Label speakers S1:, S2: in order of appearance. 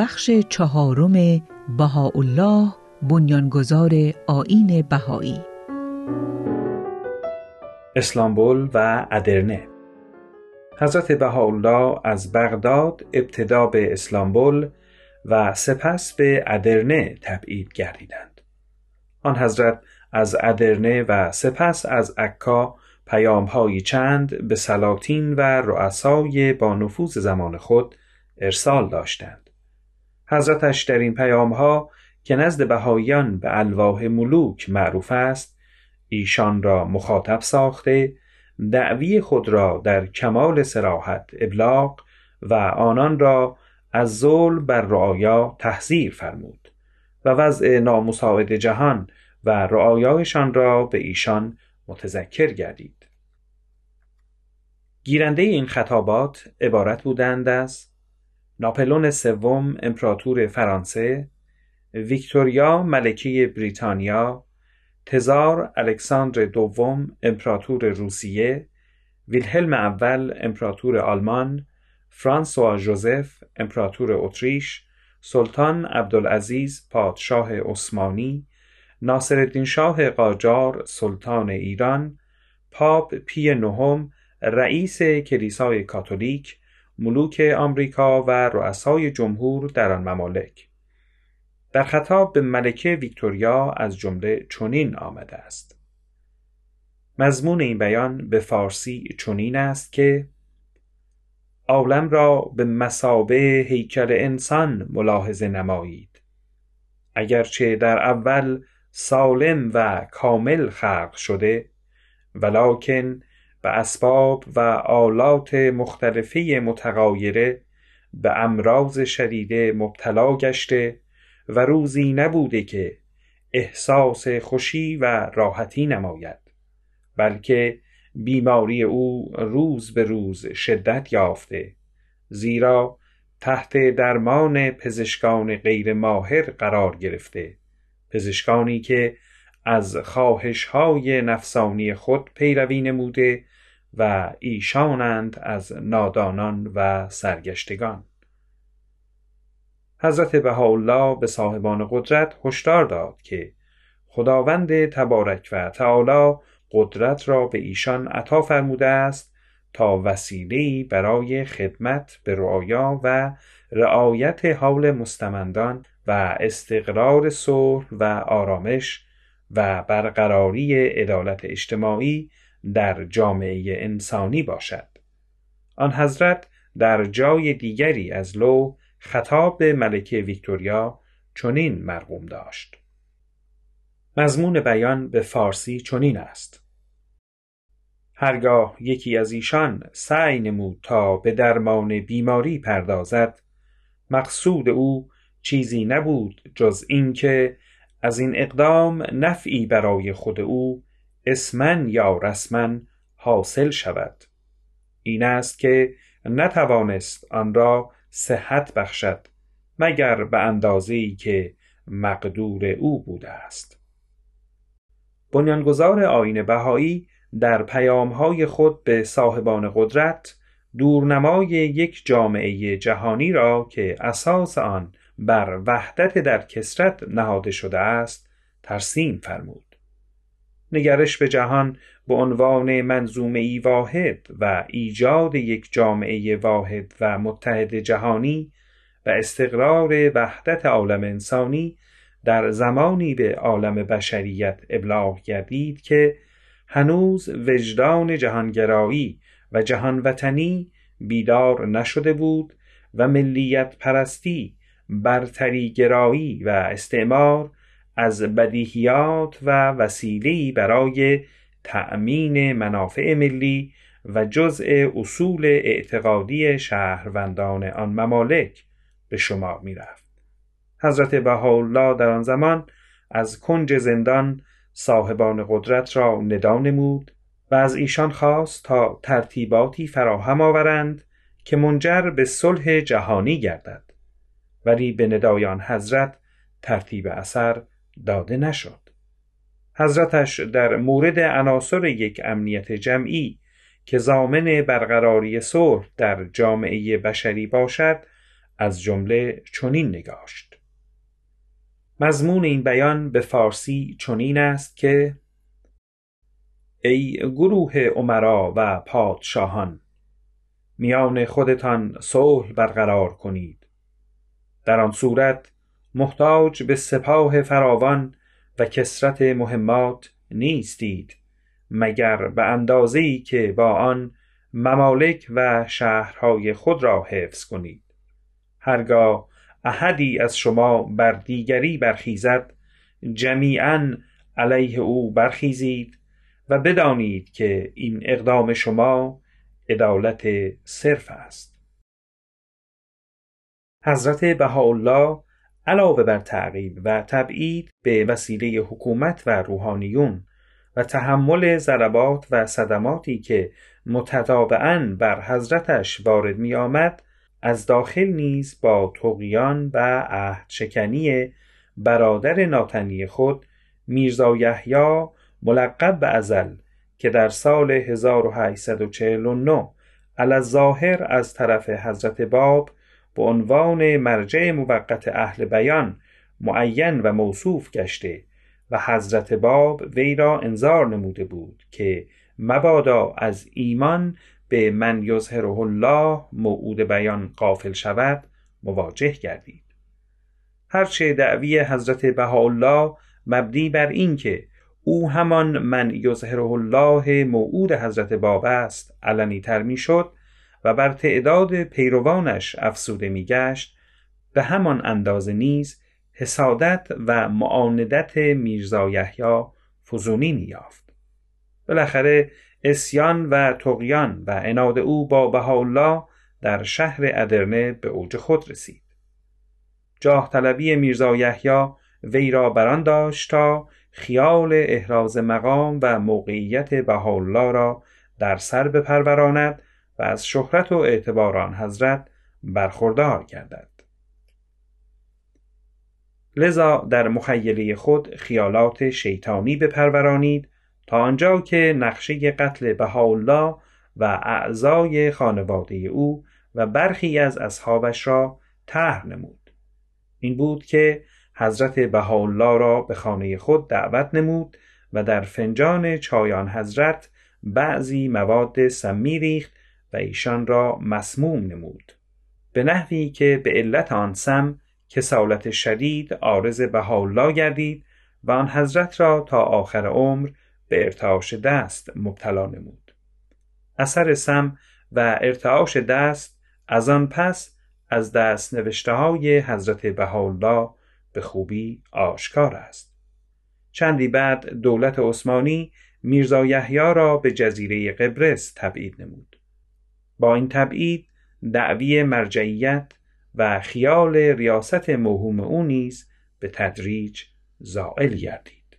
S1: بخش چهارم بهاءالله بنیانگذار آین بهایی
S2: اسلامبول و ادرنه حضرت بهاءالله از بغداد ابتدا به اسلامبول و سپس به ادرنه تبعید گردیدند. آن حضرت از ادرنه و سپس از عکا پیامهایی چند به سلاطین و رؤسای با نفوذ زمان خود ارسال داشتند. حضرتش در این پیامها که نزد بهاییان به الواح ملوک معروف است ایشان را مخاطب ساخته دعوی خود را در کمال سراحت ابلاغ و آنان را از ظلم بر رعایا تحذیر فرمود و وضع نامساعد جهان و رعایایشان را به ایشان متذکر گردید. گیرنده این خطابات عبارت بودند از ناپلون سوم امپراتور فرانسه ویکتوریا ملکه بریتانیا تزار الکساندر دوم امپراتور روسیه ویلهلم اول امپراتور آلمان فرانسوا ژوزف امپراتور اتریش سلطان عبدالعزیز پادشاه عثمانی ناصرالدین شاه قاجار سلطان ایران پاپ پی نهم رئیس کلیسای کاتولیک ملوک آمریکا و رؤسای جمهور در آن ممالک. در خطاب به ملکه ویکتوریا از جمله چنین آمده است. مضمون این بیان به فارسی چنین است که عالم را به مسابه هیکل انسان ملاحظه نمایید. اگرچه در اول سالم و کامل خلق شده ولکن به اسباب و آلات مختلفه متغایره به امراض شدیده مبتلا گشته و روزی نبوده که احساس خوشی و راحتی نماید بلکه بیماری او روز به روز شدت یافته زیرا تحت درمان پزشکان غیر ماهر قرار گرفته پزشکانی که از خواهش های نفسانی خود پیروی نموده و ایشانند از نادانان و سرگشتگان. حضرت بهاءالله به صاحبان قدرت هشدار داد که خداوند تبارک و تعالی قدرت را به ایشان عطا فرموده است تا وسیله‌ای برای خدمت به رعایا و رعایت حال مستمندان و استقرار صلح و آرامش و برقراری عدالت اجتماعی در جامعه انسانی باشد. آن حضرت در جای دیگری از لو خطاب به ملکه ویکتوریا چنین مرقوم داشت. مضمون بیان به فارسی چنین است. هرگاه یکی از ایشان سعی نمود تا به درمان بیماری پردازد مقصود او چیزی نبود جز اینکه از این اقدام نفعی برای خود او اسمن یا رسمن حاصل شود. این است که نتوانست آن را صحت بخشد مگر به اندازه‌ای که مقدور او بوده است. بنیانگذار آین بهایی در پیامهای خود به صاحبان قدرت دورنمای یک جامعه جهانی را که اساس آن بر وحدت در کسرت نهاده شده است ترسیم فرمود. نگرش به جهان به عنوان منظومه ای واحد و ایجاد یک جامعه واحد و متحد جهانی و استقرار وحدت عالم انسانی در زمانی به عالم بشریت ابلاغ گردید که هنوز وجدان جهانگرایی و جهان وطنی بیدار نشده بود و ملیت پرستی برتری گرایی و استعمار از بدیهیات و وسیله‌ای برای تأمین منافع ملی و جزء اصول اعتقادی شهروندان آن ممالک به شما می رفت. حضرت بهاءالله در آن زمان از کنج زندان صاحبان قدرت را ندا نمود و از ایشان خواست تا ترتیباتی فراهم آورند که منجر به صلح جهانی گردد ولی به ندایان حضرت ترتیب اثر داده نشد. حضرتش در مورد عناصر یک امنیت جمعی که زامن برقراری صلح در جامعه بشری باشد از جمله چنین نگاشت مضمون این بیان به فارسی چنین است که ای گروه عمرا و پادشاهان میان خودتان صلح برقرار کنید. در آن صورت محتاج به سپاه فراوان و کسرت مهمات نیستید مگر به اندازه‌ای که با آن ممالک و شهرهای خود را حفظ کنید. هرگاه احدی از شما بر دیگری برخیزد جمیعا علیه او برخیزید و بدانید که این اقدام شما عدالت صرف است. حضرت بهاءالله علاوه بر تعقیب و تبعید به وسیله حکومت و روحانیون و تحمل ضربات و صدماتی که متتابعا بر حضرتش وارد می آمد از داخل نیز با تقیان و عهد شکنی برادر ناتنی خود میرزا یحیی ملقب به ازل که در سال 1849 علی ظاهر از طرف حضرت باب به عنوان مرجع موقت اهل بیان معین و موصوف گشته و حضرت باب وی را انذار نموده بود که مبادا از ایمان به من یظهره الله موعود بیان قافل شود مواجه گردید. هرچه دعوی حضرت بهاءالله مبنی بر این که او همان من یظهره الله موعود حضرت باب است علنی تر می شد و بر تعداد پیروانش افسوده می گشت به همان اندازه نیز حسادت و معاندت میرزا یحیی فزونی می یافت بالاخره اسیان و تقیان و اناد او با بهاءالله در شهر ادرنه به اوج خود رسید. جاه طلبی میرزا یحیی وی را بران داشت تا خیال احراز مقام و موقعیت بهاءالله را در سر بپروراند و از شهرت و اعتبار آن حضرت برخوردار گردد. لذا در مخیله خود خیالات شیطانی بپرورانید تا آنجا که نقشه قتل بهاءالله و اعضای خانواده او و برخی از اصحابش را طرح نمود. این بود که حضرت بهاءالله را به خانه خود دعوت نمود و در فنجان چایان حضرت بعضی مواد سمی ریخت و ایشان را مسموم نمود. به نحوی که به علت آن سم کسالت شدید عارض بهاءالله گردید و آن حضرت را تا آخر عمر به ارتعاش دست مبتلا نمود. اثر سم و ارتعاش دست از آن پس از دست نوشته های حضرت بهاءالله به خوبی آشکار است. چندی بعد دولت عثمانی میرزا یحیی را به جزیره قبرس تبعید نمود. با این تبعید دعوی مرجعیت و خیال ریاست موهوم او نیز به تدریج زائل گردید.